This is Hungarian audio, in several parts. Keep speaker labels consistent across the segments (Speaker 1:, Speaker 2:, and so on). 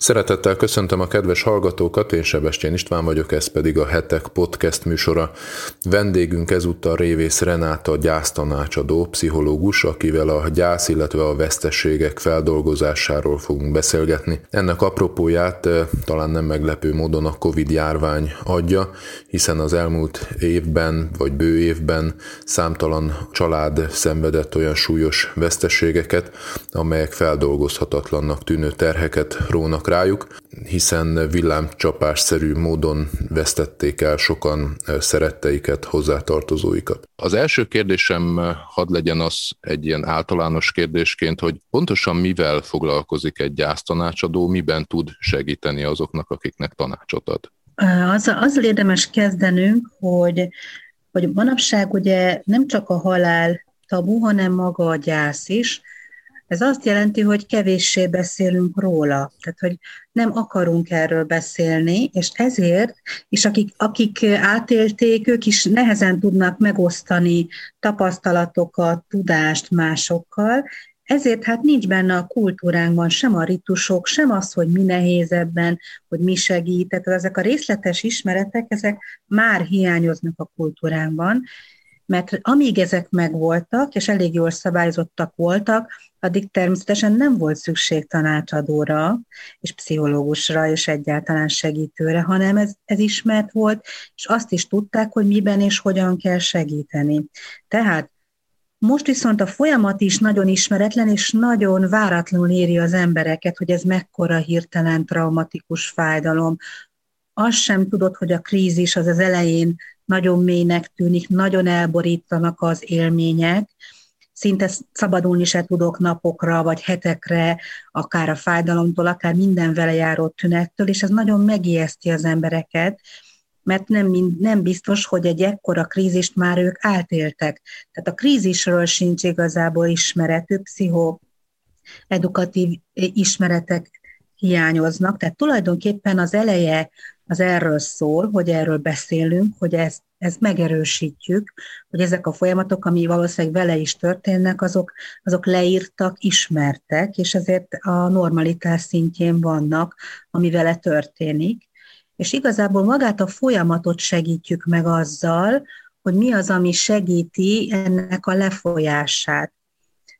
Speaker 1: Szeretettel köszöntöm a kedves hallgatókat, én Sebestyén István vagyok, ez pedig a Hetek Podcast műsora. Vendégünk ezúttal Révész Renáta gyásztanácsadó, pszichológus, akivel a gyász, illetve a veszteségek feldolgozásáról fogunk beszélgetni. Ennek apropóját eh, talán nem meglepő módon a Covid járvány adja, hiszen az elmúlt évben, vagy bő évben számtalan család szenvedett olyan súlyos veszteségeket, amelyek feldolgozhatatlannak tűnő terheket rónak rájuk, hiszen villámcsapásszerű módon vesztették el sokan szeretteiket, hozzátartozóikat. Az első kérdésem hadd legyen az egy ilyen általános kérdésként, hogy pontosan mivel foglalkozik egy gyásztanácsadó, miben tud segíteni azoknak, akiknek tanácsot ad?
Speaker 2: Az, azzal érdemes kezdenünk, hogy, hogy manapság ugye nem csak a halál tabu, hanem maga a gyász is, ez azt jelenti, hogy kevéssé beszélünk róla, tehát hogy nem akarunk erről beszélni, és ezért, és akik, akik átélték, ők is nehezen tudnak megosztani tapasztalatokat, tudást másokkal, ezért hát nincs benne a kultúránkban sem a ritusok, sem az, hogy mi nehéz ebben, hogy mi segít. Tehát ezek a részletes ismeretek, ezek már hiányoznak a kultúránkban, mert amíg ezek megvoltak, és elég jól szabályozottak voltak, addig természetesen nem volt szükség tanácsadóra, és pszichológusra, és egyáltalán segítőre, hanem ez, ez ismert volt, és azt is tudták, hogy miben és hogyan kell segíteni. Tehát most viszont a folyamat is nagyon ismeretlen, és nagyon váratlanul éri az embereket, hogy ez mekkora hirtelen traumatikus fájdalom. Azt sem tudod, hogy a krízis az az elején nagyon mélynek tűnik, nagyon elborítanak az élmények, szinte szabadulni se tudok napokra, vagy hetekre, akár a fájdalomtól, akár minden vele járó tünettől, és ez nagyon megijeszti az embereket, mert nem, nem biztos, hogy egy ekkora krízist már ők átéltek. Tehát a krízisről sincs igazából ismeretük, pszicho edukatív ismeretek hiányoznak, tehát tulajdonképpen az eleje az erről szól, hogy erről beszélünk, hogy ezt, ezt megerősítjük, hogy ezek a folyamatok, ami valószínűleg vele is történnek, azok, azok leírtak, ismertek, és ezért a normalitás szintjén vannak, ami vele történik. És igazából magát a folyamatot segítjük meg azzal, hogy mi az, ami segíti ennek a lefolyását.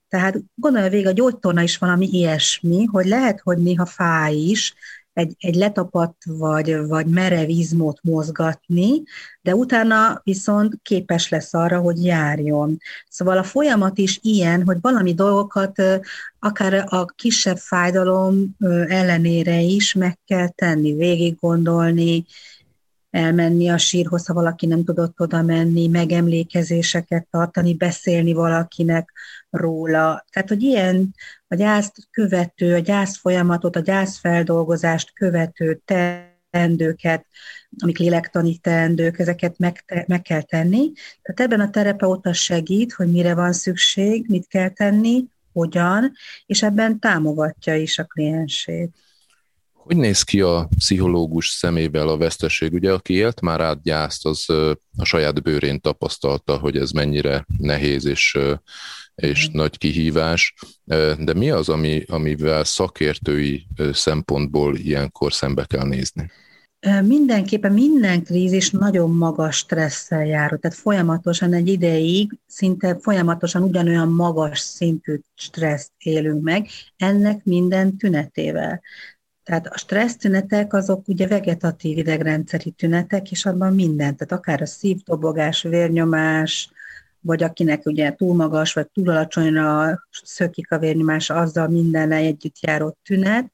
Speaker 2: Tehát gondolja végig, a gyógytorna is valami ilyesmi, hogy lehet, hogy néha fáj is, egy, egy letapadt vagy, vagy merev izmot mozgatni, de utána viszont képes lesz arra, hogy járjon. Szóval a folyamat is ilyen, hogy valami dolgokat akár a kisebb fájdalom ellenére is meg kell tenni, végig gondolni, elmenni a sírhoz, ha valaki nem tudott oda menni, megemlékezéseket tartani, beszélni valakinek róla. Tehát, hogy ilyen a gyászt követő, a gyász folyamatot, a gyászfeldolgozást követő teendőket, amik lélektani teendők, ezeket meg, te, meg kell tenni. Tehát ebben a terapeuta segít, hogy mire van szükség, mit kell tenni, hogyan, és ebben támogatja is a kliensét.
Speaker 1: Hogy néz ki a pszichológus szemével a veszteség? Ugye, aki élt már át gyászt, az a saját bőrén tapasztalta, hogy ez mennyire nehéz és, és mm. nagy kihívás. De mi az, ami, amivel szakértői szempontból ilyenkor szembe kell nézni?
Speaker 2: Mindenképpen minden krízis nagyon magas stresszel jár, tehát folyamatosan egy ideig, szinte folyamatosan ugyanolyan magas szintű stresszt élünk meg, ennek minden tünetével. Tehát a stressz tünetek azok ugye vegetatív idegrendszeri tünetek, és abban minden, tehát akár a szívdobogás, vérnyomás, vagy akinek ugye túl magas, vagy túl alacsonyra szökik a vérnyomás, azzal minden együtt járó tünet,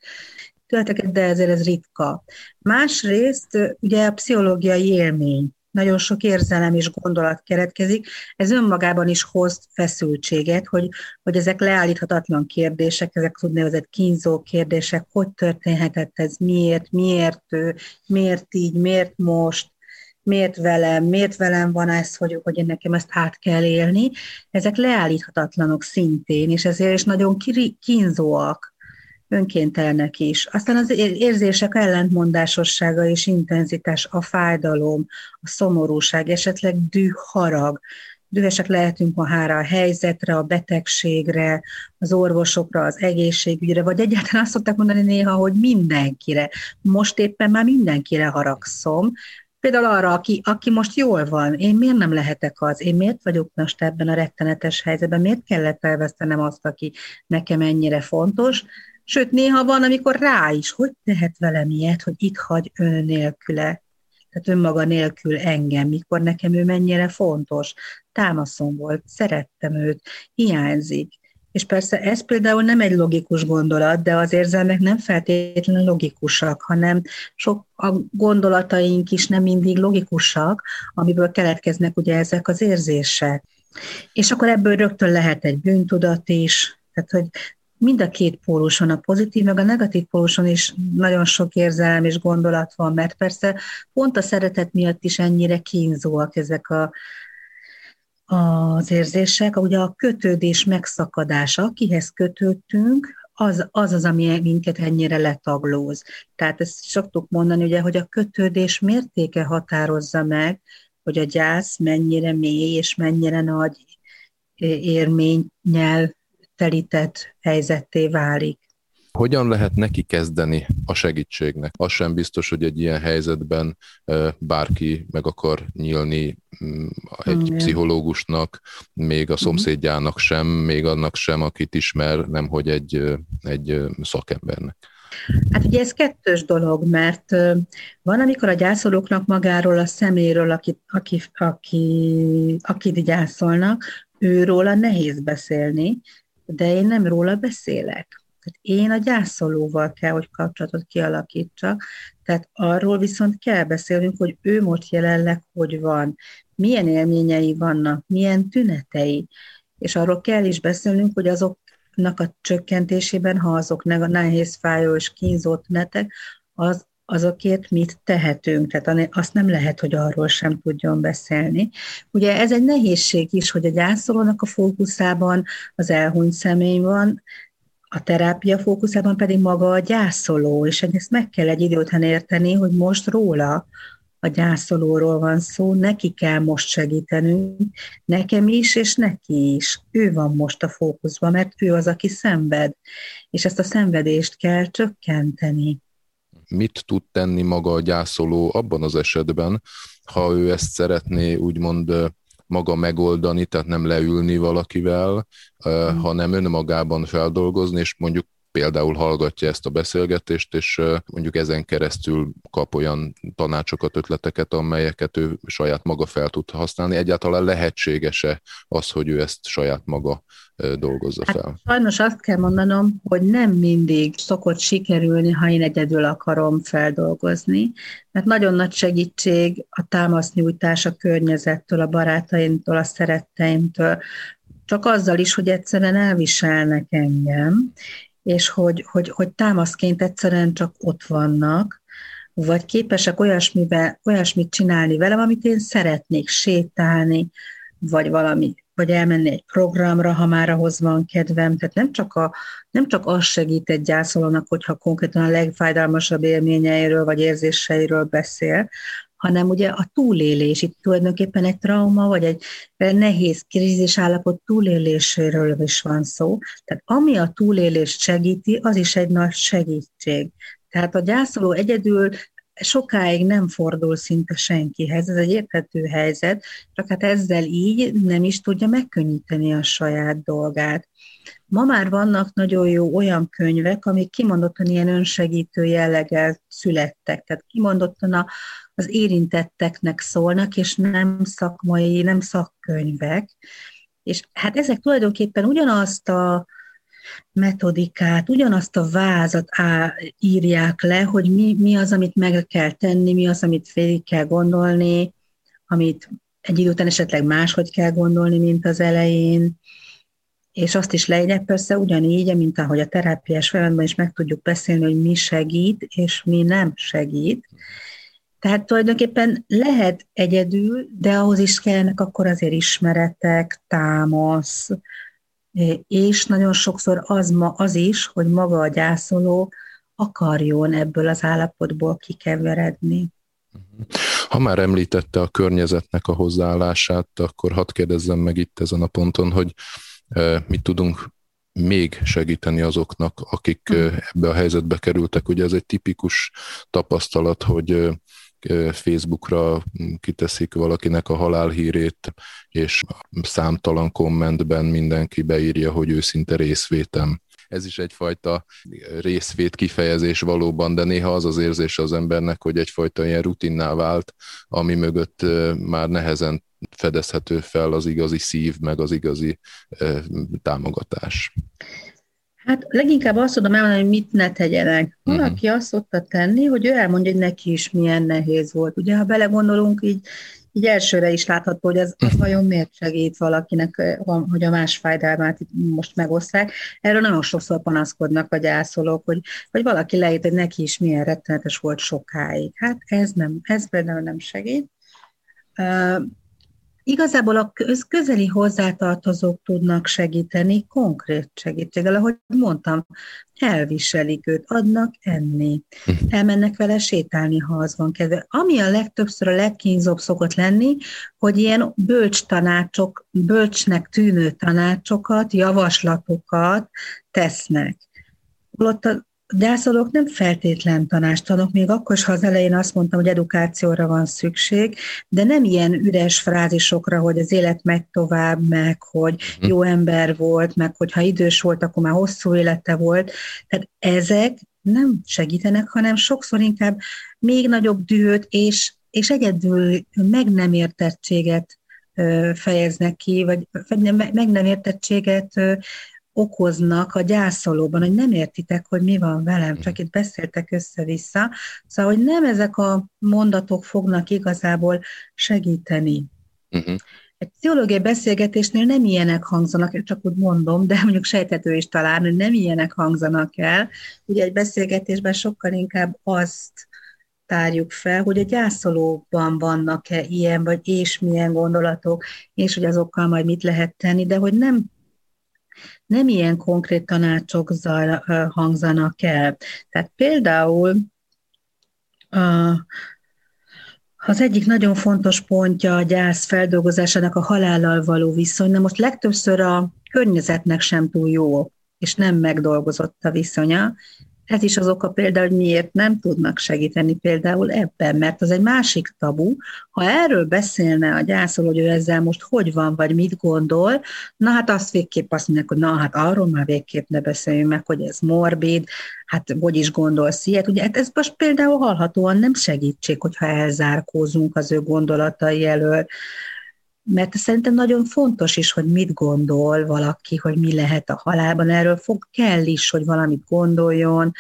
Speaker 2: tüneteket, de ezért ez ritka. Másrészt ugye a pszichológiai élmény, nagyon sok érzelem és gondolat keretkezik, ez önmagában is hoz feszültséget, hogy, hogy ezek leállíthatatlan kérdések, ezek úgynevezett kínzó kérdések, hogy történhetett ez, miért, miért ő, miért így, miért most, miért velem, miért velem van ez, hogy, hogy én nekem ezt át kell élni, ezek leállíthatatlanok szintén, és ezért is nagyon kínzóak önkéntelnek is. Aztán az érzések ellentmondásossága és intenzitás, a fájdalom, a szomorúság, esetleg düh, harag. dühösek lehetünk ma hára a helyzetre, a betegségre, az orvosokra, az egészségügyre, vagy egyáltalán azt szokták mondani néha, hogy mindenkire. Most éppen már mindenkire haragszom, Például arra, aki, aki most jól van, én miért nem lehetek az? Én miért vagyok most ebben a rettenetes helyzetben? Miért kellett elvesztenem azt, aki nekem ennyire fontos? Sőt, néha van, amikor rá is, hogy tehet velem ilyet, hogy itt hagy ön nélküle. Tehát önmaga nélkül engem, mikor nekem ő mennyire fontos. Támaszom volt, szerettem őt, hiányzik. És persze ez például nem egy logikus gondolat, de az érzelmek nem feltétlenül logikusak, hanem sok a gondolataink is nem mindig logikusak, amiből keletkeznek ugye ezek az érzések. És akkor ebből rögtön lehet egy bűntudat is, tehát hogy mind a két póluson, a pozitív meg a negatív póluson is nagyon sok érzelem és gondolat van, mert persze pont a szeretet miatt is ennyire kínzóak ezek a az érzések, ugye a kötődés megszakadása, kihez kötődtünk, az, az az, ami minket ennyire letaglóz. Tehát ezt szoktuk mondani, ugye, hogy a kötődés mértéke határozza meg, hogy a gyász mennyire mély és mennyire nagy érménnyel telített helyzetté válik.
Speaker 1: Hogyan lehet neki kezdeni a segítségnek? Az sem biztos, hogy egy ilyen helyzetben bárki meg akar nyílni mm, egy Igen. pszichológusnak, még a mhm. szomszédjának sem, még annak sem, akit ismer, nem hogy egy, egy szakembernek.
Speaker 2: Hát ugye ez kettős dolog, mert van, amikor a gyászolóknak magáról, a szeméről, akit, aki, aki, akit gyászolnak, őról a nehéz beszélni, de én nem róla beszélek. Tehát én a gyászolóval kell, hogy kapcsolatot kialakítsak, tehát arról viszont kell beszélnünk, hogy ő most jelenleg hogy van, milyen élményei vannak, milyen tünetei, és arról kell is beszélnünk, hogy azoknak a csökkentésében, ha azok nehéz, fájó és kínzó tünetek, az, azokért mit tehetünk, tehát azt nem lehet, hogy arról sem tudjon beszélni. Ugye ez egy nehézség is, hogy a gyászolónak a fókuszában az elhunyt személy van, a terápia fókuszában pedig maga a gyászoló, és ezt meg kell egy idő után érteni, hogy most róla, a gyászolóról van szó, neki kell most segítenünk, nekem is, és neki is. Ő van most a fókuszban, mert ő az, aki szenved, és ezt a szenvedést kell csökkenteni.
Speaker 1: Mit tud tenni maga a gyászoló abban az esetben, ha ő ezt szeretné úgymond maga megoldani, tehát nem leülni valakivel, mm. hanem önmagában feldolgozni, és mondjuk például hallgatja ezt a beszélgetést, és mondjuk ezen keresztül kap olyan tanácsokat, ötleteket, amelyeket ő saját maga fel tud használni. Egyáltalán lehetséges-e az, hogy ő ezt saját maga dolgozza hát fel? Hát,
Speaker 2: sajnos azt kell mondanom, hogy nem mindig szokott sikerülni, ha én egyedül akarom feldolgozni, mert nagyon nagy segítség a támasznyújtás a környezettől, a barátaimtól, a szeretteimtől, csak azzal is, hogy egyszerűen elviselnek engem, és hogy, hogy, hogy támaszként egyszerűen csak ott vannak, vagy képesek olyasmibe, olyasmit csinálni velem, amit én szeretnék, sétálni, vagy valami, vagy elmenni egy programra, ha már ahhoz van kedvem. Tehát nem csak, a, nem csak az segít egy gyászolónak, hogyha konkrétan a legfájdalmasabb élményeiről vagy érzéseiről beszél, hanem ugye a túlélés, itt tulajdonképpen egy trauma, vagy egy nehéz krízis állapot túléléséről is van szó. Tehát ami a túlélést segíti, az is egy nagy segítség. Tehát a gyászoló egyedül sokáig nem fordul szinte senkihez, ez egy érthető helyzet, csak hát ezzel így nem is tudja megkönnyíteni a saját dolgát. Ma már vannak nagyon jó olyan könyvek, amik kimondottan ilyen önsegítő jelleggel születtek, tehát kimondottan a, az érintetteknek szólnak, és nem szakmai, nem szakkönyvek. És hát ezek tulajdonképpen ugyanazt a metodikát, ugyanazt a vázat á, írják le, hogy mi, mi az, amit meg kell tenni, mi az, amit végig kell gondolni, amit egy idő után esetleg máshogy kell gondolni, mint az elején, és azt is leírják persze ugyanígy, mint ahogy a terápiás folyamatban is meg tudjuk beszélni, hogy mi segít, és mi nem segít. Tehát tulajdonképpen lehet egyedül, de ahhoz is kellnek akkor azért ismeretek, támasz, és nagyon sokszor az, ma, az is, hogy maga a gyászoló akarjon ebből az állapotból kikeveredni.
Speaker 1: Ha már említette a környezetnek a hozzáállását, akkor hadd kérdezzem meg itt ezen a ponton, hogy mit tudunk még segíteni azoknak, akik hm. ebbe a helyzetbe kerültek. Ugye ez egy tipikus tapasztalat, hogy Facebookra kiteszik valakinek a halálhírét, és számtalan kommentben mindenki beírja, hogy őszinte részvétem. Ez is egyfajta részvét kifejezés valóban, de néha az az érzés az embernek, hogy egyfajta ilyen rutinná vált, ami mögött már nehezen fedezhető fel az igazi szív, meg az igazi támogatás.
Speaker 2: Hát leginkább azt tudom elmondani, hogy mit ne tegyenek. Mhm. Valaki uh-huh. azt szokta tenni, hogy ő elmondja, hogy neki is milyen nehéz volt. Ugye, ha belegondolunk, így, így elsőre is látható, hogy ez az mhm. vajon miért segít valakinek, hogy a más fájdalmát most megosztják. Erről nagyon sokszor panaszkodnak a gyászolók, hogy, hogy valaki leírt, hogy neki is milyen rettenetes volt sokáig. Hát ez nem, ez például nem segít. Igazából a közeli hozzátartozók tudnak segíteni konkrét segítséggel, ahogy mondtam, elviselik őt, adnak enni, mhm. elmennek vele sétálni, ha az van kedve. Ami a legtöbbször a legkínzóbb szokott lenni, hogy ilyen bölcs tanácsok, bölcsnek tűnő tanácsokat, javaslatokat tesznek. Ott a gyászolók nem feltétlen tanástalanok, még akkor is, ha az elején azt mondtam, hogy edukációra van szükség, de nem ilyen üres frázisokra, hogy az élet megy tovább, meg hogy mhm. jó ember volt, meg hogy ha idős volt, akkor már hosszú élete volt. Tehát ezek nem segítenek, hanem sokszor inkább még nagyobb dühöt és, és egyedül meg nem értettséget fejeznek ki, vagy meg nem értettséget okoznak a gyászolóban, hogy nem értitek, hogy mi van velem, mhm. csak itt beszéltek össze-vissza. Szóval, hogy nem ezek a mondatok fognak igazából segíteni. Uh-huh. Egy pszichológiai beszélgetésnél nem ilyenek hangzanak, csak úgy mondom, de mondjuk sejtető is talán, hogy nem ilyenek hangzanak el. Ugye egy beszélgetésben sokkal inkább azt tárjuk fel, hogy a gyászolóban vannak-e ilyen, vagy és milyen gondolatok, és hogy azokkal majd mit lehet tenni, de hogy nem nem ilyen konkrét tanácsok zaj, hangzanak el. Tehát például a, az egyik nagyon fontos pontja a gyász feldolgozásának a halállal való viszony. Na most legtöbbször a környezetnek sem túl jó, és nem megdolgozott a viszonya, ez is az oka például, hogy miért nem tudnak segíteni például ebben, mert az egy másik tabu. Ha erről beszélne a gyászoló, hogy ő ezzel most hogy van, vagy mit gondol, na hát azt végképp azt mondják, hogy na hát arról már végképp ne beszéljünk meg, hogy ez morbid, hát hogy is gondolsz ilyet. Ugye hát ez most például hallhatóan nem segítség, hogyha elzárkózunk az ő gondolatai elől mert szerintem nagyon fontos is, hogy mit gondol valaki, hogy mi lehet a halálban. Erről fog, kell is, hogy valamit gondoljon,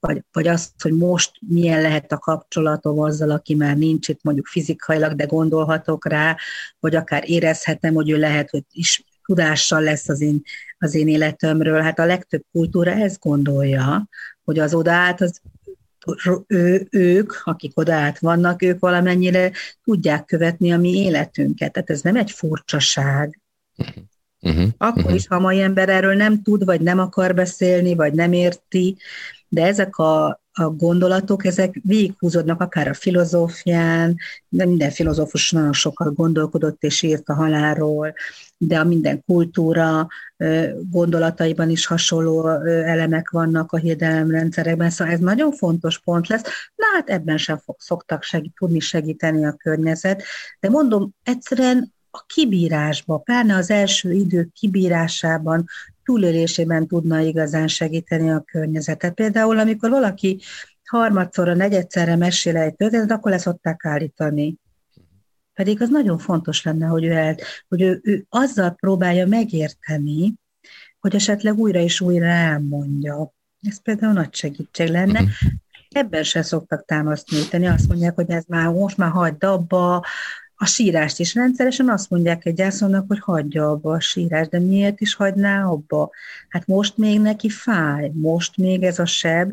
Speaker 2: vagy, vagy azt, hogy most milyen lehet a kapcsolatom azzal, aki már nincs itt mondjuk fizikailag, de gondolhatok rá, vagy akár érezhetem, hogy ő lehet, hogy is tudással lesz az én, az én életemről. Hát a legtöbb kultúra ezt gondolja, hogy az odaállt, az ő, ők, akik odaát vannak, ők valamennyire tudják követni a mi életünket. Tehát ez nem egy furcsaság. Uh-huh. Akkor uh-huh. is, ha a mai ember erről nem tud, vagy nem akar beszélni, vagy nem érti, de ezek a, a gondolatok, ezek végighúzódnak akár a filozófián, de minden filozófus nagyon sokat gondolkodott és írt a halálról, de a minden kultúra gondolataiban is hasonló elemek vannak a hiedelemrendszerekben, szóval ez nagyon fontos pont lesz. Na hát ebben sem fog, szoktak segít, tudni segíteni a környezet, de mondom, egyszerűen a kibírásba, pláne az első idő kibírásában, túlélésében tudna igazán segíteni a környezetet. Például, amikor valaki harmadszorra, negyedszerre mesél egy történetet, akkor le szokták állítani. Pedig az nagyon fontos lenne, hogy ő, el, hogy ő, ő azzal próbálja megérteni, hogy esetleg újra és újra elmondja. Ez például nagy segítség lenne. Uh-huh. Ebben se szoktak támaszt nyújtani. Azt mondják, hogy ez már most már hagyd abba, a sírást is rendszeresen azt mondják egy gyászolnak, hogy hagyja abba a sírást, de miért is hagyná abba? Hát most még neki fáj, most még ez a seb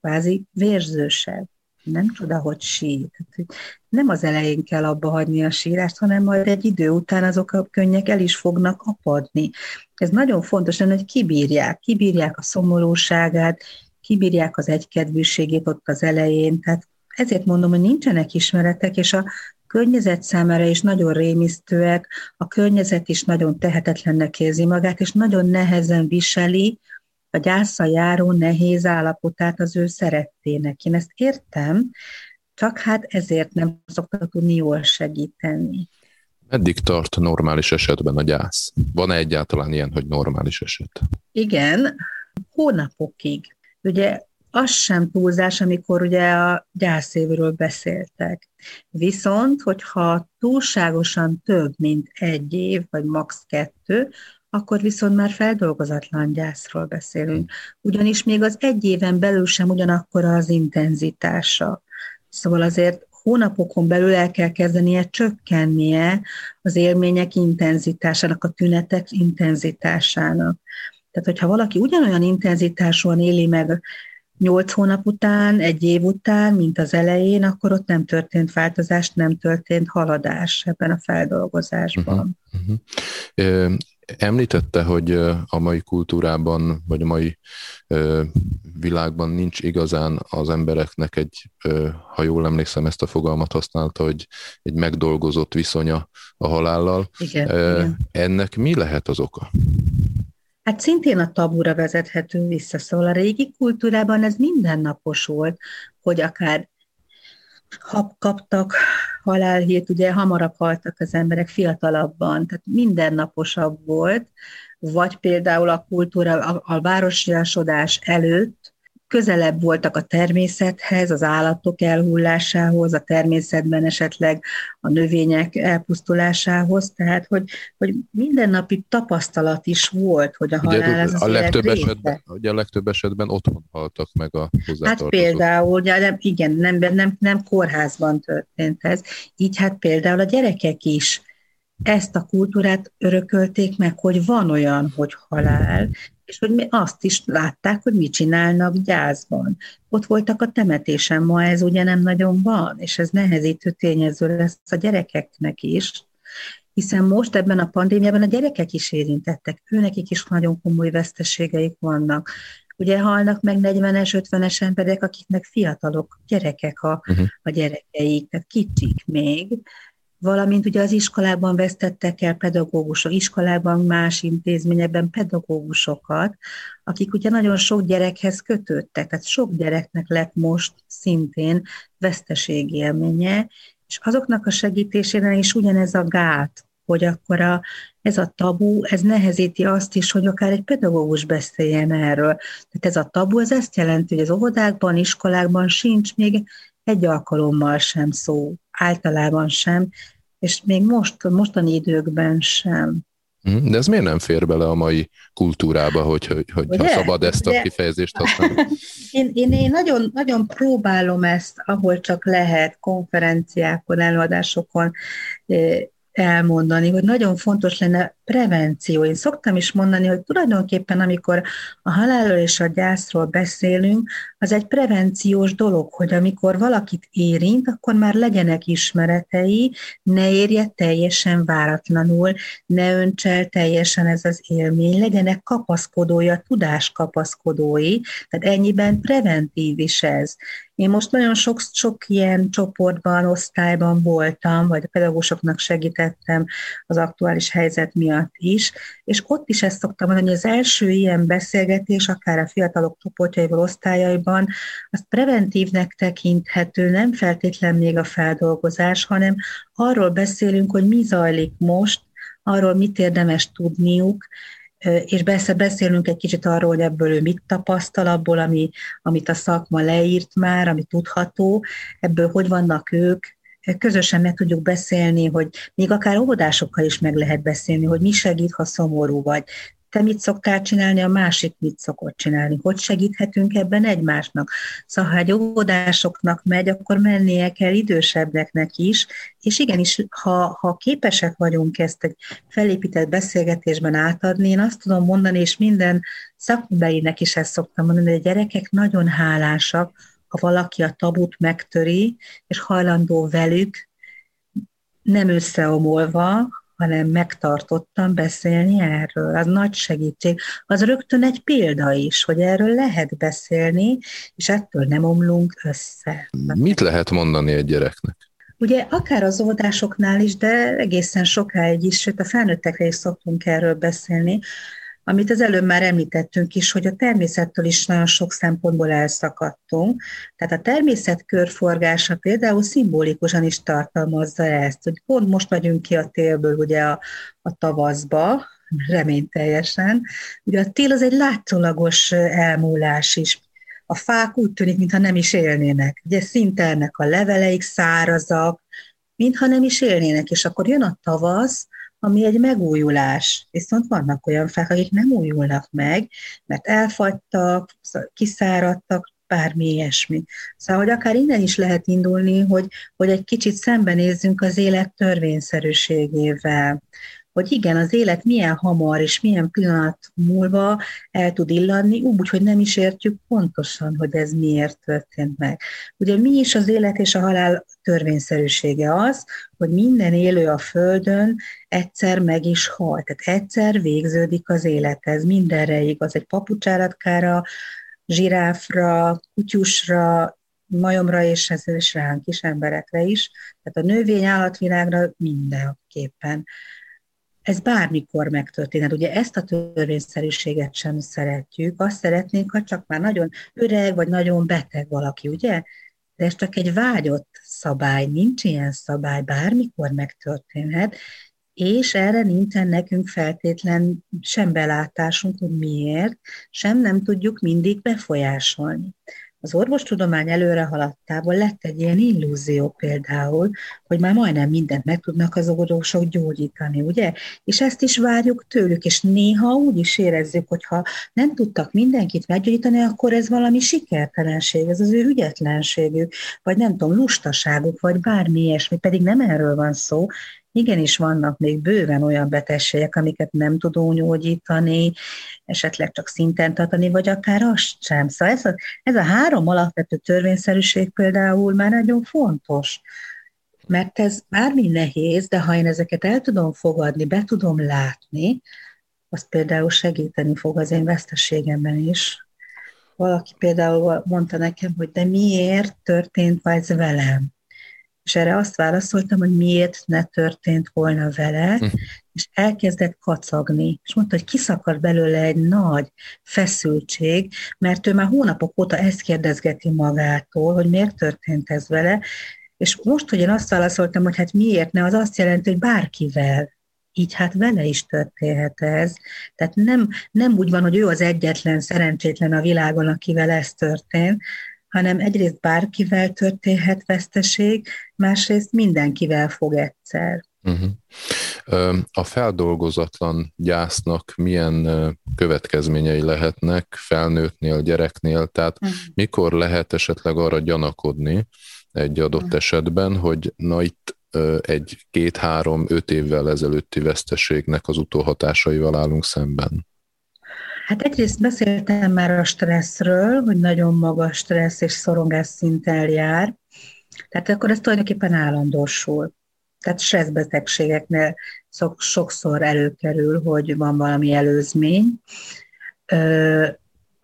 Speaker 2: kvázi vérzősebb. Nem csoda, hogy sír. Nem az elején kell abba hagyni a sírást, hanem majd egy idő után azok a könnyek el is fognak apadni. Ez nagyon fontos hogy kibírják, kibírják a szomorúságát, kibírják az egykedvűségét ott az elején, tehát ezért mondom, hogy nincsenek ismeretek, és a környezet számára is nagyon rémisztőek, a környezet is nagyon tehetetlennek érzi magát, és nagyon nehezen viseli a gyásza járó nehéz állapotát az ő szerettének. Én ezt értem, csak hát ezért nem szoktak tudni jól segíteni.
Speaker 1: Meddig tart normális esetben a gyász? Van-e egyáltalán ilyen, hogy normális eset?
Speaker 2: Igen, hónapokig. Ugye az sem túlzás, amikor ugye a gyászévről beszéltek. Viszont, hogyha túlságosan több, mint egy év, vagy max. kettő, akkor viszont már feldolgozatlan gyászról beszélünk. Ugyanis még az egy éven belül sem ugyanakkor az intenzitása. Szóval azért hónapokon belül el kell kezdenie csökkennie az élmények intenzitásának, a tünetek intenzitásának. Tehát, hogyha valaki ugyanolyan intenzitásúan éli meg nyolc hónap után, egy év után, mint az elején, akkor ott nem történt változás, nem történt haladás ebben a feldolgozásban. Uh-huh,
Speaker 1: uh-huh. Említette, hogy a mai kultúrában, vagy a mai világban nincs igazán az embereknek egy, ha jól emlékszem, ezt a fogalmat használta, hogy egy megdolgozott viszonya a halállal.
Speaker 2: Igen, igen.
Speaker 1: Ennek mi lehet az oka?
Speaker 2: Hát szintén a tabura vezethető vissza, szóval a régi kultúrában ez mindennapos volt, hogy akár kaptak halálhírt, ugye hamarabb haltak az emberek fiatalabban, tehát mindennaposabb volt, vagy például a kultúra, a, a városiasodás előtt közelebb voltak a természethez, az állatok elhullásához, a természetben esetleg a növények elpusztulásához, tehát hogy, hogy mindennapi tapasztalat is volt, hogy a halál ugye, az
Speaker 1: a legtöbb esetben, ugye a legtöbb esetben otthon haltak meg a
Speaker 2: Hát például, ugye nem, igen, nem, nem, nem kórházban történt ez, így hát például a gyerekek is ezt a kultúrát örökölték meg, hogy van olyan, hogy halál, és hogy mi azt is látták, hogy mit csinálnak gyászban. Ott voltak a temetésen, ma ez ugye nem nagyon van, és ez nehezítő tényező lesz a gyerekeknek is, hiszen most ebben a pandémiában a gyerekek is érintettek, őnekik is nagyon komoly veszteségeik vannak. Ugye halnak meg 40-es, 50-es emberek, akiknek fiatalok, gyerekek a, uh-huh. a gyerekeik, tehát kicsik még, valamint ugye az iskolában vesztettek el pedagógusok, iskolában más intézményekben pedagógusokat, akik ugye nagyon sok gyerekhez kötődtek, tehát sok gyereknek lett most szintén veszteségélménye, és azoknak a segítésére is ugyanez a gát, hogy akkor a, ez a tabu, ez nehezíti azt is, hogy akár egy pedagógus beszéljen erről. Tehát ez a tabu, ez ezt jelenti, hogy az óvodákban, iskolákban sincs még egy alkalommal sem szó, általában sem, és még most, mostani időkben sem.
Speaker 1: Mhm, de ez miért nem fér bele a mai kultúrába, hogy, hogy, hogy ha szabad ezt a kifejezést használni?
Speaker 2: én, én, én nagyon, nagyon próbálom ezt, ahol csak lehet, konferenciákon, előadásokon eh, elmondani, hogy nagyon fontos lenne prevenció. Én szoktam is mondani, hogy tulajdonképpen amikor a halálról és a gyászról beszélünk, az egy prevenciós dolog, hogy amikor valakit érint, akkor már legyenek ismeretei, ne érje teljesen váratlanul, ne öntsel teljesen ez az élmény, legyenek kapaszkodója, tudáskapaszkodói, tehát ennyiben preventív is ez. Én most nagyon sok, sok ilyen csoportban, osztályban voltam, vagy a pedagógusoknak segítettem az aktuális helyzet miatt is, és ott is ezt szoktam mondani, hogy az első ilyen beszélgetés, akár a fiatalok csoportjaival, osztályaiban, az preventívnek tekinthető, nem feltétlen még a feldolgozás, hanem arról beszélünk, hogy mi zajlik most, arról mit érdemes tudniuk, és beszélünk egy kicsit arról, hogy ebből ő mit tapasztal, abból, ami, amit a szakma leírt már, ami tudható, ebből hogy vannak ők, közösen meg tudjuk beszélni, hogy még akár óvodásokkal is meg lehet beszélni, hogy mi segít, ha szomorú vagy, te mit szoktál csinálni, a másik mit szokott csinálni, hogy segíthetünk ebben egymásnak. Szóval, ha egy óvodásoknak megy, akkor mennie kell idősebbeknek is, és igenis, ha, ha képesek vagyunk ezt egy felépített beszélgetésben átadni, én azt tudom mondani, és minden szakműbeinek is ezt szoktam mondani, hogy a gyerekek nagyon hálásak, ha valaki a tabut megtöri, és hajlandó velük nem összeomolva, hanem megtartottam beszélni erről. Az nagy segítség. Az rögtön egy példa is, hogy erről lehet beszélni, és ettől nem omlunk össze.
Speaker 1: Mit lehet mondani egy gyereknek?
Speaker 2: Ugye akár az óvodásoknál is, de egészen sokáig is, sőt a felnőttekre is szoktunk erről beszélni, amit az előbb már említettünk is, hogy a természettől is nagyon sok szempontból elszakadtunk. Tehát a természet körforgása például szimbolikusan is tartalmazza ezt, hogy pont most megyünk ki a télből ugye a, a tavaszba, reményteljesen. Ugye a tél az egy látszólagos elmúlás is. A fák úgy tűnik, mintha nem is élnének. Ugye szintelnek a leveleik, szárazak, mintha nem is élnének, és akkor jön a tavasz, ami egy megújulás. Viszont vannak olyan fák, akik nem újulnak meg, mert elfagytak, kiszáradtak, bármi ilyesmi. Szóval, hogy akár innen is lehet indulni, hogy, hogy egy kicsit szembenézzünk az élet törvényszerűségével, hogy igen, az élet milyen hamar és milyen pillanat múlva el tud illanni, úgy, hogy nem is értjük pontosan, hogy ez miért történt meg. Ugye mi is az élet és a halál törvényszerűsége az, hogy minden élő a Földön egyszer meg is hal. Tehát egyszer végződik az élet. Ez mindenre igaz. Egy papucsáratkára, zsiráfra, kutyusra, majomra és ez is ránk is, emberekre is. Tehát a növény állatvilágra mindenképpen ez bármikor megtörténhet. Ugye ezt a törvényszerűséget sem szeretjük, azt szeretnénk, ha csak már nagyon öreg vagy nagyon beteg valaki, ugye? De ez csak egy vágyott szabály, nincs ilyen szabály, bármikor megtörténhet, és erre nincsen nekünk feltétlen sem belátásunk, hogy miért, sem nem tudjuk mindig befolyásolni. Az orvostudomány előre haladtával lett egy ilyen illúzió például, hogy már majdnem mindent meg tudnak az orvosok gyógyítani, ugye? És ezt is várjuk tőlük, és néha úgy is érezzük, hogy ha nem tudtak mindenkit meggyógyítani, akkor ez valami sikertelenség, ez az ő ügyetlenségük, vagy nem tudom, lustaságuk, vagy bármi ilyesmi, pedig nem erről van szó, igenis vannak még bőven olyan betegségek, amiket nem tudunk gyógyítani, esetleg csak szinten tartani, vagy akár azt sem. Szóval ez a, ez a három alapvető törvényszerűség például már nagyon fontos. Mert ez bármi nehéz, de ha én ezeket el tudom fogadni, be tudom látni, az például segíteni fog az én veszteségemben is. Valaki például mondta nekem, hogy de miért történt ez velem? És erre azt válaszoltam, hogy miért ne történt volna vele, hm. és elkezdett kacagni. És mondta, hogy kiszakad belőle egy nagy feszültség, mert ő már hónapok óta ezt kérdezgeti magától, hogy miért történt ez vele, és most, hogy én azt válaszoltam, hogy hát miért ne, az azt jelenti, hogy bárkivel, így hát vele is történhet ez. Tehát nem, nem úgy van, hogy ő az egyetlen szerencsétlen a világon, akivel ez történt, hanem egyrészt bárkivel történhet veszteség, másrészt mindenkivel fog egyszer.
Speaker 1: Uh-huh. A feldolgozatlan gyásznak milyen következményei lehetnek felnőttnél, gyereknél, tehát uh-huh. mikor lehet esetleg arra gyanakodni egy adott uh-huh. esetben, hogy na itt egy két-három-öt évvel ezelőtti veszteségnek az utóhatásaival állunk szemben?
Speaker 2: Hát egyrészt beszéltem már a stresszről, hogy nagyon magas stressz és szorongás szinten jár, tehát akkor ez tulajdonképpen állandósul. Tehát stresszbetegségeknél sokszor előkerül, hogy van valami előzmény.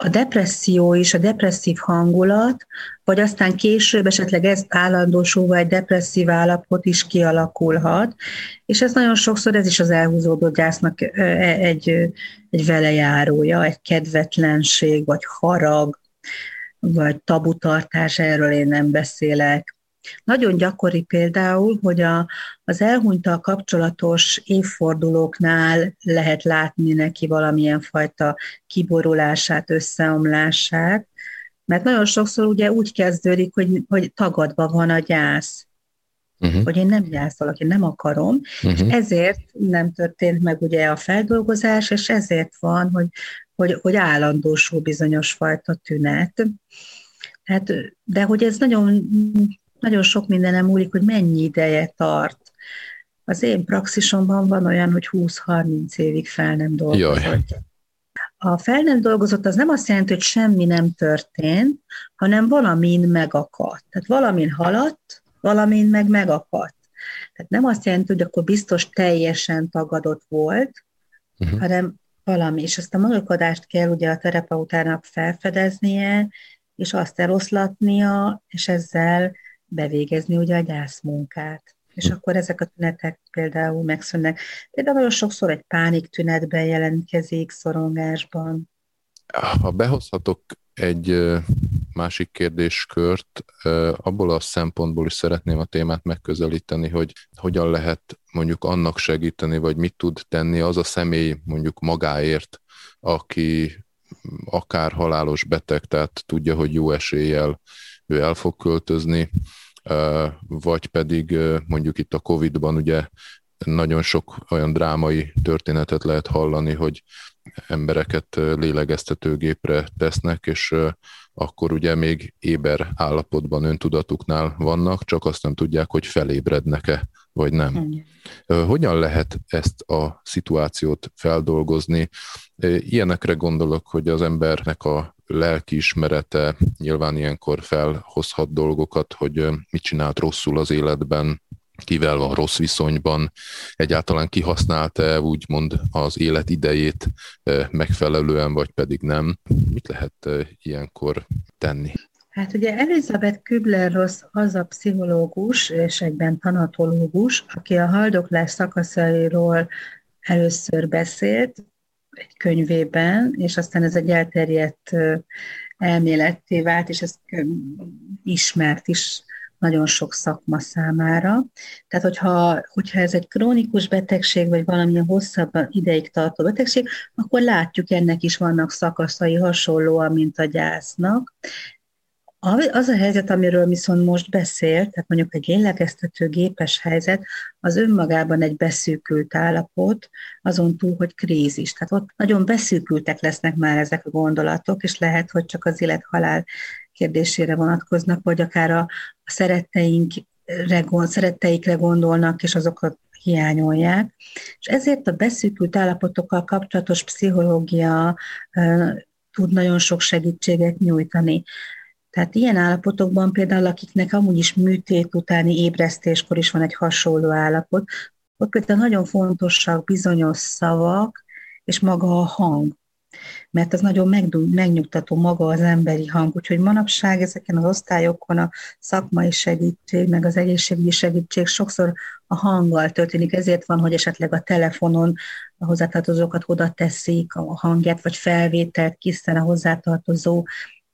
Speaker 2: A depresszió is, a depresszív hangulat, vagy aztán később esetleg ez állandósul, vagy depresszív állapot is kialakulhat, és ez nagyon sokszor, ez is az elhúzódó gyásznak e, egy, egy velejárója, egy kedvetlenség, vagy harag, vagy tabutartás, erről én nem beszélek. Nagyon gyakori például, hogy a, az elhunytal kapcsolatos évfordulóknál lehet látni neki valamilyen fajta kiborulását, összeomlását, mert nagyon sokszor ugye úgy kezdődik, hogy, hogy tagadva van a gyász. Uh-huh. Hogy én nem gyászolok, én nem akarom, uh-huh. és ezért nem történt meg ugye a feldolgozás, és ezért van, hogy, hogy, hogy állandósul bizonyos fajta tünet. Hát, de hogy ez nagyon, nagyon sok mindenem múlik, hogy mennyi ideje tart. Az én praxisomban van olyan, hogy 20-30 évig fel nem dolgozott. Jaj. A fel nem dolgozott az nem azt jelenti, hogy semmi nem történt, hanem valamin megakadt. Tehát valamin haladt, valamin meg megakadt. Tehát nem azt jelenti, hogy akkor biztos teljesen tagadott volt, uh-huh. hanem valami, és ezt a magakodást kell ugye a terapeutának felfedeznie, és azt eloszlatnia, és ezzel bevégezni ugye a gyászmunkát. És akkor ezek a tünetek például megszűnnek. Például nagyon sokszor egy pánik tünetben jelentkezik, szorongásban.
Speaker 1: Ha behozhatok egy másik kérdéskört, abból a szempontból is szeretném a témát megközelíteni, hogy hogyan lehet mondjuk annak segíteni, vagy mit tud tenni az a személy mondjuk magáért, aki akár halálos beteg, tehát tudja, hogy jó eséllyel ő el fog költözni, vagy pedig mondjuk itt a Covid-ban ugye nagyon sok olyan drámai történetet lehet hallani, hogy embereket lélegeztetőgépre tesznek, és akkor ugye még éber állapotban öntudatuknál vannak, csak azt nem tudják, hogy felébrednek-e, vagy nem. Hogyan lehet ezt a szituációt feldolgozni? Ilyenekre gondolok, hogy az embernek a lelkiismerete nyilván ilyenkor felhozhat dolgokat, hogy mit csinált rosszul az életben, kivel van rossz viszonyban, egyáltalán kihasználta-e úgymond az élet idejét megfelelően, vagy pedig nem. Mit lehet ilyenkor tenni?
Speaker 2: Hát ugye Elizabeth Kübler-Ross az a pszichológus és egyben tanatológus, aki a haldoklás szakaszairól először beszélt egy könyvében, és aztán ez egy elterjedt elméletté vált, és ez ismert is nagyon sok szakma számára. Tehát, hogyha, hogyha ez egy krónikus betegség, vagy valamilyen hosszabb ideig tartó betegség, akkor látjuk, ennek is vannak szakaszai hasonlóan, mint a gyásznak. Az a helyzet, amiről viszont most beszél, tehát mondjuk egy lélegeztető gépes helyzet, az önmagában egy beszűkült állapot, azon túl, hogy krízis. Tehát ott nagyon beszűkültek lesznek már ezek a gondolatok, és lehet, hogy csak az élet-halál kérdésére vonatkoznak, vagy akár a, szeretteinkre, szeretteikre gondolnak, és azokat hiányolják. És ezért a beszűkült állapotokkal kapcsolatos pszichológia tud nagyon sok segítséget nyújtani. Tehát ilyen állapotokban például, akiknek amúgy is műtét utáni ébresztéskor is van egy hasonló állapot, ott például nagyon fontosak bizonyos szavak, és maga a hang mert az nagyon megnyugtató maga az emberi hang. Úgyhogy manapság ezeken az osztályokon a szakmai segítség, meg az egészségügyi segítség sokszor a hanggal történik. Ezért van, hogy esetleg a telefonon a hozzátartozókat oda teszik a hangját, vagy felvételt kiszen a hozzátartozó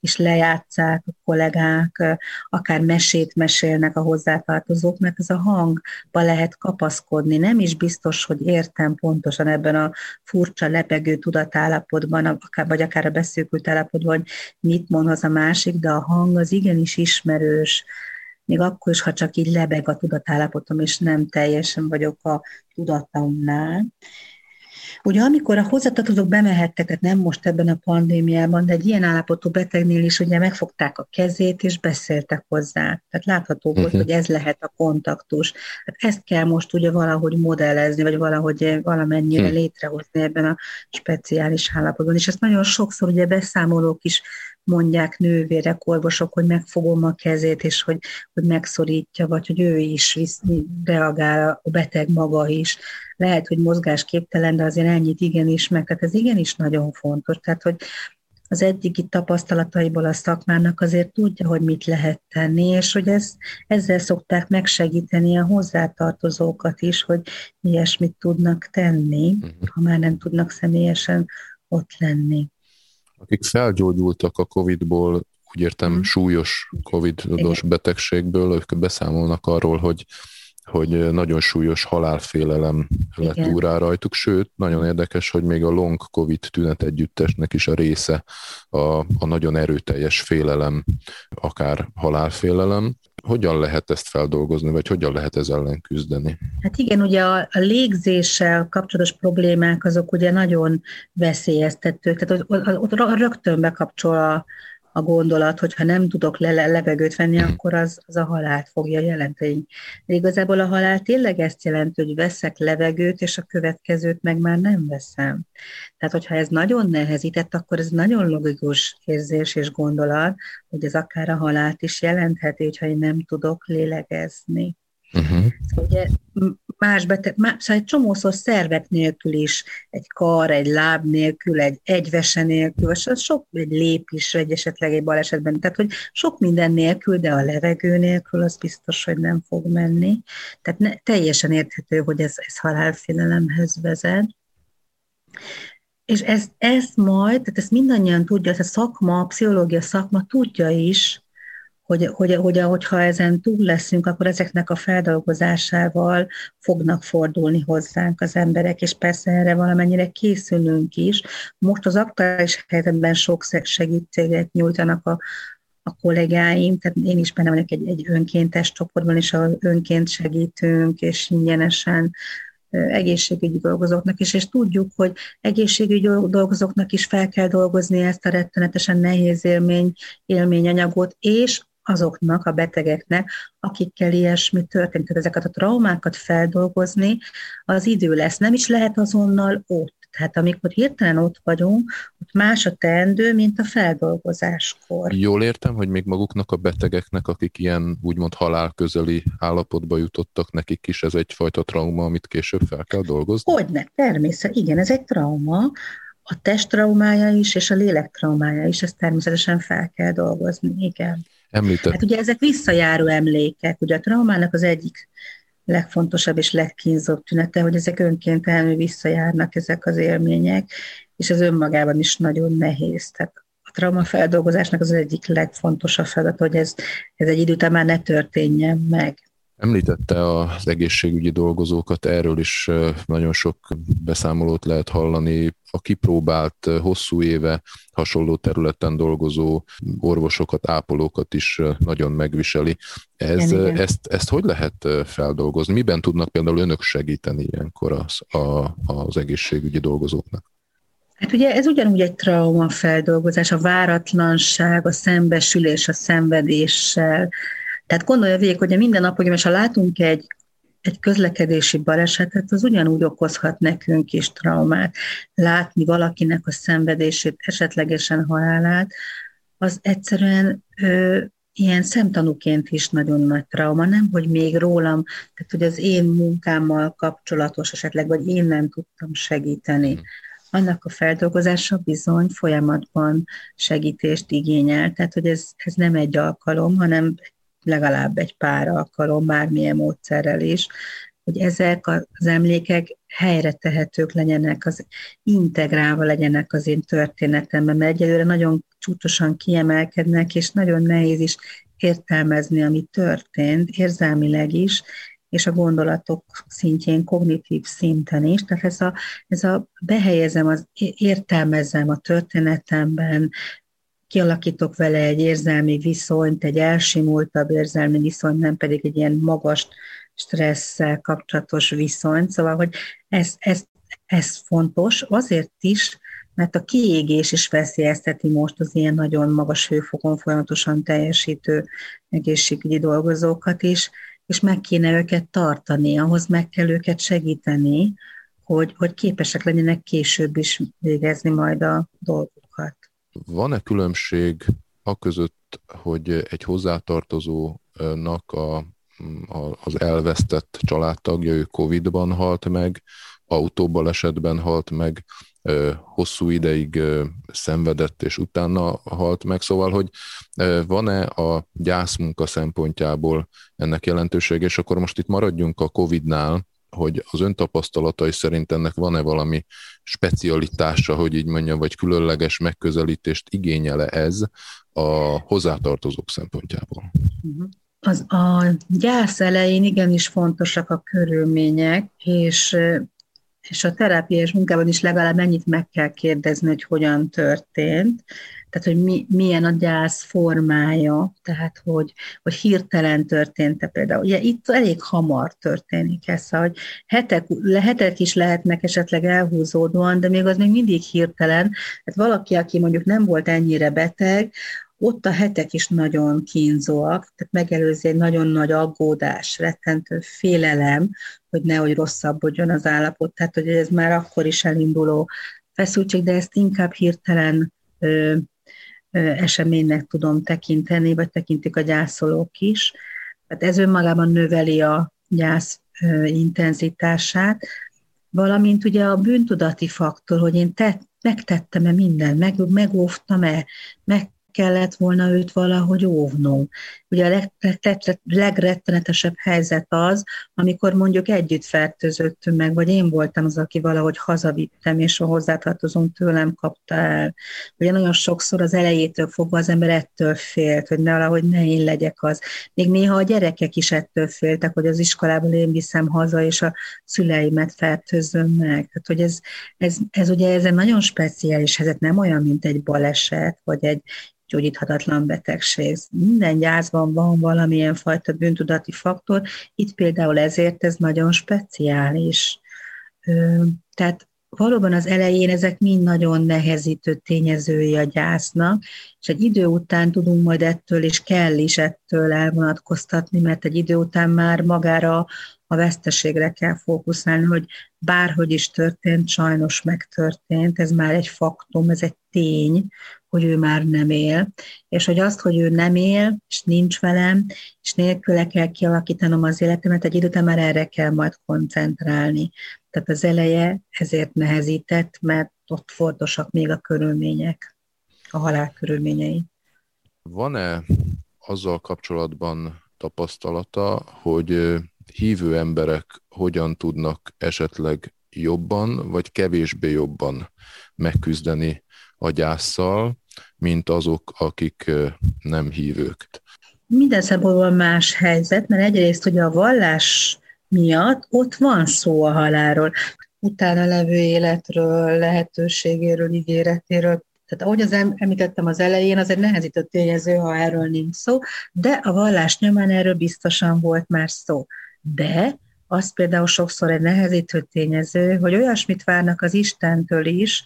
Speaker 2: is lejátszák a kollégák, akár mesét mesélnek a hozzátartozók, mert ez a hangba lehet kapaszkodni. Nem is biztos, hogy értem pontosan ebben a furcsa, lebegő tudatállapotban, akár, vagy akár a beszűkült állapotban, hogy mit mond az a másik, de a hang az igenis ismerős, még akkor is, ha csak így lebeg a tudatállapotom, és nem teljesen vagyok a tudatomnál. Ugye amikor a hozzátartozók bemehettek, tehát nem most ebben a pandémiában, de egy ilyen állapotú betegnél is ugye megfogták a kezét és beszéltek hozzá. Tehát látható volt, uh-huh. hogy ez lehet a kontaktus. Hát ezt kell most ugye valahogy modellezni, vagy valahogy valamennyire uh-huh. létrehozni ebben a speciális állapotban. És ezt nagyon sokszor ugye beszámolók is mondják nővérek, orvosok, hogy megfogom a kezét, és hogy, hogy megszorítja, vagy hogy ő is visz, reagál, a beteg maga is. Lehet, hogy mozgásképtelen, de azért ennyit igenis meg. Tehát ez igenis nagyon fontos. Tehát, hogy az eddigi tapasztalataiból a szakmának azért tudja, hogy mit lehet tenni, és hogy ez, ezzel szokták megsegíteni a hozzátartozókat is, hogy ilyesmit tudnak tenni, uh-huh. ha már nem tudnak személyesen ott lenni
Speaker 1: akik felgyógyultak a COVID-ból, úgy értem mm. súlyos COVID-os betegségből, ők beszámolnak arról, hogy hogy nagyon súlyos halálfélelem lett Igen. úrá rajtuk, sőt, nagyon érdekes, hogy még a long COVID tünet együttesnek is a része a, a nagyon erőteljes félelem, akár halálfélelem. Hogyan lehet ezt feldolgozni, vagy hogyan lehet ez ellen küzdeni?
Speaker 2: Hát igen, ugye a, a légzéssel kapcsolatos problémák azok ugye nagyon veszélyeztetők, tehát ott, ott, ott rögtön bekapcsol a, a gondolat, hogy ha nem tudok le- levegőt venni, hmm. akkor az, az a halált fogja jelenteni. De igazából a halál tényleg ezt jelenti, hogy veszek levegőt, és a következőt meg már nem veszem. Tehát, hogyha ez nagyon nehezített, akkor ez nagyon logikus érzés és gondolat, hogy ez akár a halált is jelentheti, hogyha én nem tudok lélegezni. Uh-huh. Ugye más beteg, más, szóval egy csomószor szervek nélkül is, egy kar, egy láb nélkül, egy egyvese nélkül, az sok, egy lép is, egy esetleg egy balesetben, tehát hogy sok minden nélkül, de a levegő nélkül az biztos, hogy nem fog menni. Tehát ne, teljesen érthető, hogy ez, ez halálfélelemhez vezet. És ez, ez majd, tehát ezt mindannyian tudja, ez a szakma, a pszichológia szakma tudja is, hogy, hogy, hogy hogyha ezen túl leszünk, akkor ezeknek a feldolgozásával fognak fordulni hozzánk az emberek, és persze erre valamennyire készülünk is. Most az aktuális helyzetben sok segítséget nyújtanak a, a kollégáim, tehát én is benne vagyok egy, egy önkéntes csoportban, és ahol önként segítünk, és ingyenesen egészségügyi dolgozóknak is, és tudjuk, hogy egészségügyi dolgozóknak is fel kell dolgozni ezt a rettenetesen nehéz élmény, élményanyagot, és azoknak a betegeknek, akikkel ilyesmi történt. Tehát ezeket a traumákat feldolgozni, az idő lesz. Nem is lehet azonnal ott. Tehát amikor hirtelen ott vagyunk, ott más a teendő, mint a feldolgozáskor.
Speaker 1: Jól értem, hogy még maguknak a betegeknek, akik ilyen úgymond halál közeli állapotba jutottak, nekik is ez egyfajta trauma, amit később fel kell dolgozni?
Speaker 2: Hogyne, természetesen. Igen, ez egy trauma, a test traumája is, és a lélek traumája is, ezt természetesen fel kell dolgozni, igen.
Speaker 1: Említett.
Speaker 2: Hát ugye ezek visszajáró emlékek, ugye a traumának az egyik legfontosabb és legkínzóbb tünete, hogy ezek önkéntelenül visszajárnak ezek az élmények, és ez önmagában is nagyon nehéz. Tehát a traumafeldolgozásnak az egyik legfontosabb feladat, hogy ez, ez egy idő után már ne történjen meg.
Speaker 1: Említette az egészségügyi dolgozókat, erről is nagyon sok beszámolót lehet hallani. A kipróbált hosszú éve hasonló területen dolgozó orvosokat, ápolókat is nagyon megviseli. Ez, igen, igen. Ezt, ezt hogy lehet feldolgozni? Miben tudnak például önök segíteni ilyenkor az, a, az egészségügyi dolgozóknak?
Speaker 2: Hát ugye ez ugyanúgy egy trauma feldolgozás, a váratlanság, a szembesülés a szenvedéssel, tehát gondolja végig, hogy minden nap, hogy most ha látunk egy, egy közlekedési balesetet, az ugyanúgy okozhat nekünk is traumát. Látni valakinek a szenvedését, esetlegesen halálát, az egyszerűen ö, ilyen szemtanúként is nagyon nagy trauma, nem, hogy még rólam, tehát hogy az én munkámmal kapcsolatos esetleg, vagy én nem tudtam segíteni. Hmm. Annak a feldolgozása bizony folyamatban segítést igényel, tehát hogy ez, ez nem egy alkalom, hanem legalább egy pár alkalom, bármilyen módszerrel is, hogy ezek az emlékek helyre tehetők legyenek, az integrálva legyenek az én történetemben, mert egyelőre nagyon csúcsosan kiemelkednek, és nagyon nehéz is értelmezni, ami történt, érzelmileg is, és a gondolatok szintjén, kognitív szinten is. Tehát ez a, ez a behelyezem, az értelmezem a történetemben, kialakítok vele egy érzelmi viszonyt, egy elsimultabb érzelmi viszonyt, nem pedig egy ilyen magas stresszel kapcsolatos viszonyt. Szóval, hogy ez, ez, ez fontos azért is, mert a kiégés is veszélyezteti most az ilyen nagyon magas hőfokon folyamatosan teljesítő egészségügyi dolgozókat is, és meg kéne őket tartani, ahhoz meg kell őket segíteni, hogy, hogy képesek legyenek később is végezni majd a dolgokat.
Speaker 1: Van-e különbség a között, hogy egy hozzátartozónak a, a, az elvesztett családtagja, ő Covid-ban halt meg, autóbalesetben halt meg, hosszú ideig szenvedett, és utána halt meg. Szóval, hogy van-e a gyászmunka szempontjából ennek jelentősége, és akkor most itt maradjunk a Covid-nál, hogy az ön tapasztalatai szerint ennek van-e valami specialitása, hogy így mondjam, vagy különleges megközelítést igényele ez a hozzátartozók szempontjából?
Speaker 2: Az a gyász elején igenis fontosak a körülmények, és és a terápiás munkában is legalább ennyit meg kell kérdezni, hogy hogyan történt, tehát hogy mi, milyen a gyász formája, tehát hogy, hogy hirtelen történt-e például. Ugye itt elég hamar történik ez, hogy hetek, hetek is lehetnek esetleg elhúzódóan, de még az még mindig hirtelen. Tehát valaki, aki mondjuk nem volt ennyire beteg, ott a hetek is nagyon kínzóak, tehát megelőzi egy nagyon nagy aggódás, rettentő félelem, hogy nehogy rosszabbodjon az állapot, tehát hogy ez már akkor is elinduló feszültség, de ezt inkább hirtelen eseménynek tudom tekinteni, vagy tekintik a gyászolók is. Tehát ez önmagában növeli a, gyász intenzitását, valamint ugye a bűntudati faktor, hogy én tett, megtettem-e mindent, meg, megóvtam-e, meg kellett volna őt valahogy óvnom. Ugye a legrettenetesebb helyzet az, amikor mondjuk együtt fertőzöttünk meg, vagy én voltam az, aki valahogy hazavittem, és a hozzátartozom tőlem kapta el. Ugye nagyon sokszor az elejétől fogva az ember ettől félt, hogy ne valahogy ne én legyek az. Még néha a gyerekek is ettől féltek, hogy az iskolából én viszem haza, és a szüleimet fertőzöm meg. Tehát, hogy ez, ez, ez ugye ez egy nagyon speciális helyzet, nem olyan, mint egy baleset, vagy egy gyógyíthatatlan betegség. Minden gyászban van valamilyen fajta bűntudati faktor, itt például ezért ez nagyon speciális. Tehát valóban az elején ezek mind nagyon nehezítő tényezői a gyásznak, és egy idő után tudunk majd ettől, és kell is ettől elvonatkoztatni, mert egy idő után már magára a veszteségre kell fókuszálni, hogy bárhogy is történt, sajnos megtörtént, ez már egy faktum, ez egy tény, hogy ő már nem él, és hogy azt, hogy ő nem él, és nincs velem, és nélküle kell kialakítanom az életemet, egy idő után már erre kell majd koncentrálni. Tehát az eleje ezért nehezített, mert ott fontosak még a körülmények, a halál körülményei.
Speaker 1: Van-e azzal kapcsolatban tapasztalata, hogy hívő emberek hogyan tudnak esetleg jobban, vagy kevésbé jobban megküzdeni a gyászsal, mint azok, akik nem hívők.
Speaker 2: Minden szempontból más helyzet, mert egyrészt, hogy a vallás miatt ott van szó a halálról, utána levő életről, lehetőségéről, ígéretéről, tehát ahogy az említettem az elején, az egy nehezített tényező, ha erről nincs szó, de a vallás nyomán erről biztosan volt már szó. De az például sokszor egy nehezítő tényező, hogy olyasmit várnak az Istentől is,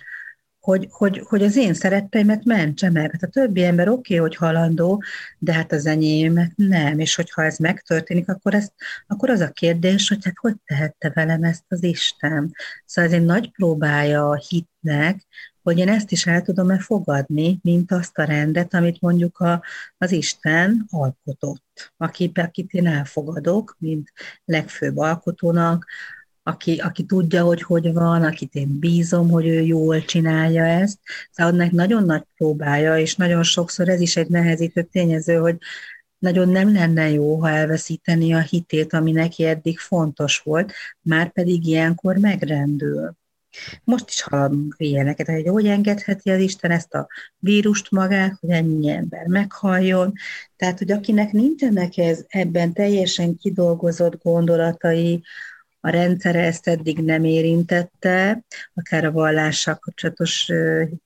Speaker 2: hogy, hogy, hogy az én szeretteimet mentse meg. Hát a többi ember oké, okay, hogy halandó, de hát az enyémet nem. És hogyha ez megtörténik, akkor, ezt, akkor az a kérdés, hogy hát hogy tehette velem ezt az Isten. Szóval ez egy nagy próbája a hitnek, hogy én ezt is el tudom-e fogadni, mint azt a rendet, amit mondjuk a, az Isten alkotott, akit, akit én elfogadok, mint legfőbb alkotónak, aki, aki tudja, hogy hogy van, akit én bízom, hogy ő jól csinálja ezt. Szóval annak nagyon nagy próbája, és nagyon sokszor ez is egy nehezítő tényező, hogy nagyon nem lenne jó, ha elveszíteni a hitét, ami neki eddig fontos volt, már pedig ilyenkor megrendül. Most is hallunk ilyeneket, hogy hogy engedheti az Isten ezt a vírust magát, hogy ennyi ember meghalljon. Tehát, hogy akinek nincsenek ez, ebben teljesen kidolgozott gondolatai, a rendszere ezt eddig nem érintette, akár a vallással kapcsolatos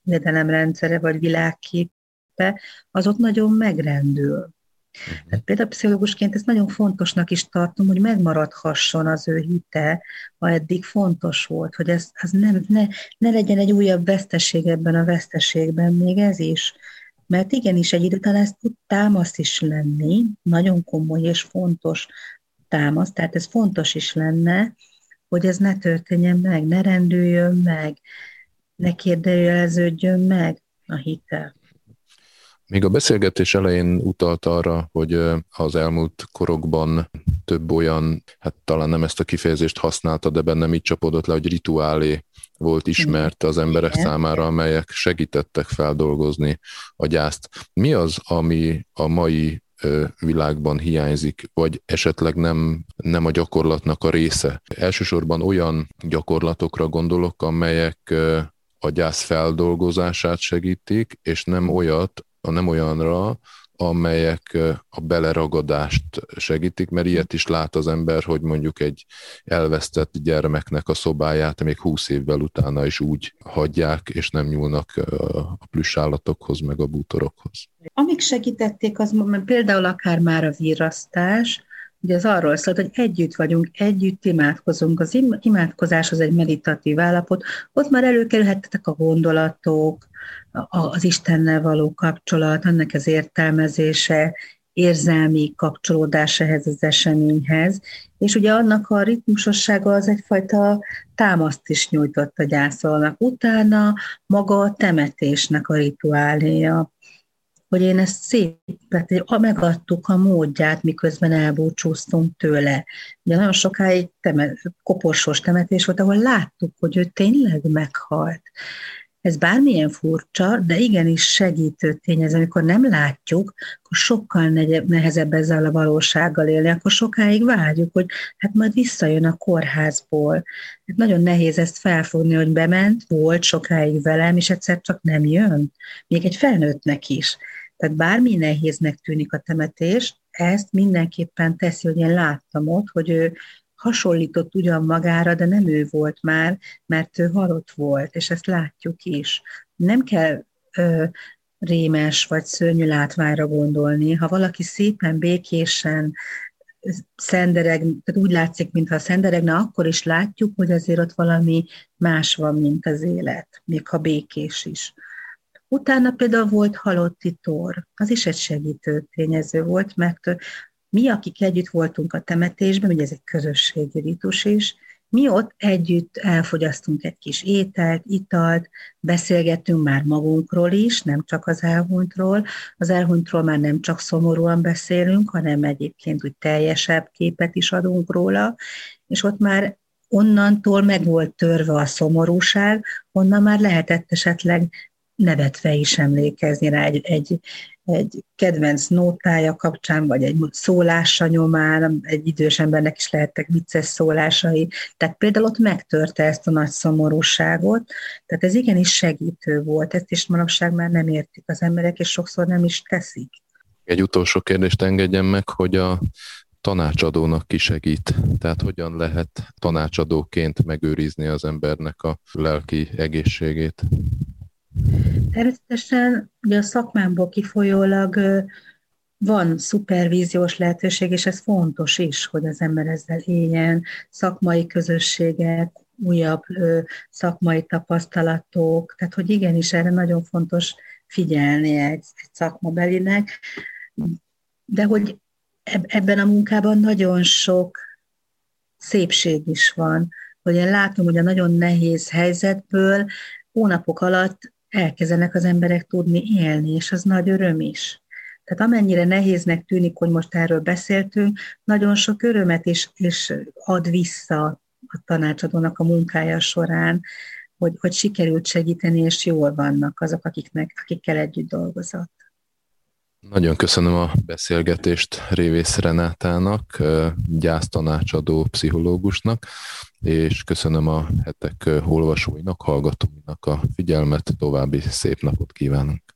Speaker 2: hiedelemrendszere vagy világképe, az ott nagyon megrendül. Tehát mhm. például pszichológusként ezt nagyon fontosnak is tartom, hogy megmaradhasson az ő hite, ha eddig fontos volt, hogy ez, az nem, ne, ne legyen egy újabb veszteség ebben a veszteségben, még ez is. Mert igenis egy idő után ez tud támaszt is lenni, nagyon komoly és fontos támaszt, tehát ez fontos is lenne, hogy ez ne történjen meg, ne rendüljön meg, ne kérdőjeleződjön meg a hitel.
Speaker 1: Még a beszélgetés elején utalt arra, hogy az elmúlt korokban több olyan, hát talán nem ezt a kifejezést használta, de bennem így csapódott le, hogy rituálé volt ismert az emberek Igen. számára, amelyek segítettek feldolgozni a gyászt. Mi az, ami a mai világban hiányzik, vagy esetleg nem, nem a gyakorlatnak a része. Elsősorban olyan gyakorlatokra gondolok, amelyek a gyász feldolgozását segítik, és nem olyat, nem olyanra, amelyek a beleragadást segítik, mert ilyet is lát az ember, hogy mondjuk egy elvesztett gyermeknek a szobáját még húsz évvel utána is úgy hagyják, és nem nyúlnak a plüssállatokhoz, meg a bútorokhoz.
Speaker 2: Amik segítették, az például akár már a virasztás, Ugye az arról szól, hogy együtt vagyunk, együtt imádkozunk. Az imádkozás az egy meditatív állapot, ott már előkerülhettek a gondolatok, az Istennel való kapcsolat, annak az értelmezése, érzelmi kapcsolódás ehhez az eseményhez, és ugye annak a ritmusossága az egyfajta támaszt is nyújtott a gyászolnak. Utána maga a temetésnek a rituáléja, hogy én ezt szép, tehát megadtuk a módját, miközben elbúcsúztunk tőle. Ugye nagyon sokáig teme, koporsos temetés volt, ahol láttuk, hogy ő tényleg meghalt. Ez bármilyen furcsa, de igenis segítő tényező. Amikor nem látjuk, akkor sokkal nehezebb ezzel a valósággal élni, akkor sokáig várjuk, hogy hát majd visszajön a kórházból. Hát nagyon nehéz ezt felfogni, hogy bement, volt sokáig velem, és egyszer csak nem jön. Még egy felnőttnek is. Tehát bármi nehéznek tűnik a temetés, ezt mindenképpen teszi, hogy én láttam ott, hogy ő hasonlított ugyan magára, de nem ő volt már, mert ő halott volt, és ezt látjuk is. Nem kell ö, rémes vagy szörnyű látványra gondolni. Ha valaki szépen, békésen szendereg, tehát úgy látszik, mintha szenderegne, akkor is látjuk, hogy azért ott valami más van, mint az élet, még ha békés is. Utána például volt halotti tor, az is egy segítő tényező volt, mert mi, akik együtt voltunk a temetésben, ugye ez egy közösségi ritus is, mi ott együtt elfogyasztunk egy kis ételt, italt, beszélgettünk már magunkról is, nem csak az elhunytról. Az elhunytról már nem csak szomorúan beszélünk, hanem egyébként úgy teljesebb képet is adunk róla, és ott már onnantól meg volt törve a szomorúság, onnan már lehetett esetleg nevetve is emlékezni rá egy, egy, egy kedvenc nótája kapcsán, vagy egy szólása nyomán, egy idős embernek is lehettek vicces szólásai. Tehát például ott megtörte ezt a nagy szomorúságot, tehát ez igenis segítő volt, ezt is manapság már nem értik az emberek, és sokszor nem is teszik.
Speaker 1: Egy utolsó kérdést engedjen meg, hogy a tanácsadónak ki segít? Tehát hogyan lehet tanácsadóként megőrizni az embernek a lelki egészségét?
Speaker 2: Természetesen ugye a szakmámból kifolyólag van szupervíziós lehetőség, és ez fontos is, hogy az ember ezzel éljen, szakmai közösségek, újabb szakmai tapasztalatok, tehát hogy igenis erre nagyon fontos figyelni egy, egy szakmabelinek, de hogy ebben a munkában nagyon sok szépség is van, hogy én látom, hogy a nagyon nehéz helyzetből hónapok alatt elkezdenek az emberek tudni élni, és az nagy öröm is. Tehát amennyire nehéznek tűnik, hogy most erről beszéltünk, nagyon sok örömet is, is ad vissza a tanácsadónak a munkája során, hogy, hogy sikerült segíteni, és jól vannak azok, akiknek, akikkel együtt dolgozott.
Speaker 1: Nagyon köszönöm a beszélgetést Révész Renátának, gyásztanácsadó pszichológusnak, és köszönöm a hetek olvasóinak, hallgatóinak a figyelmet, további szép napot kívánok.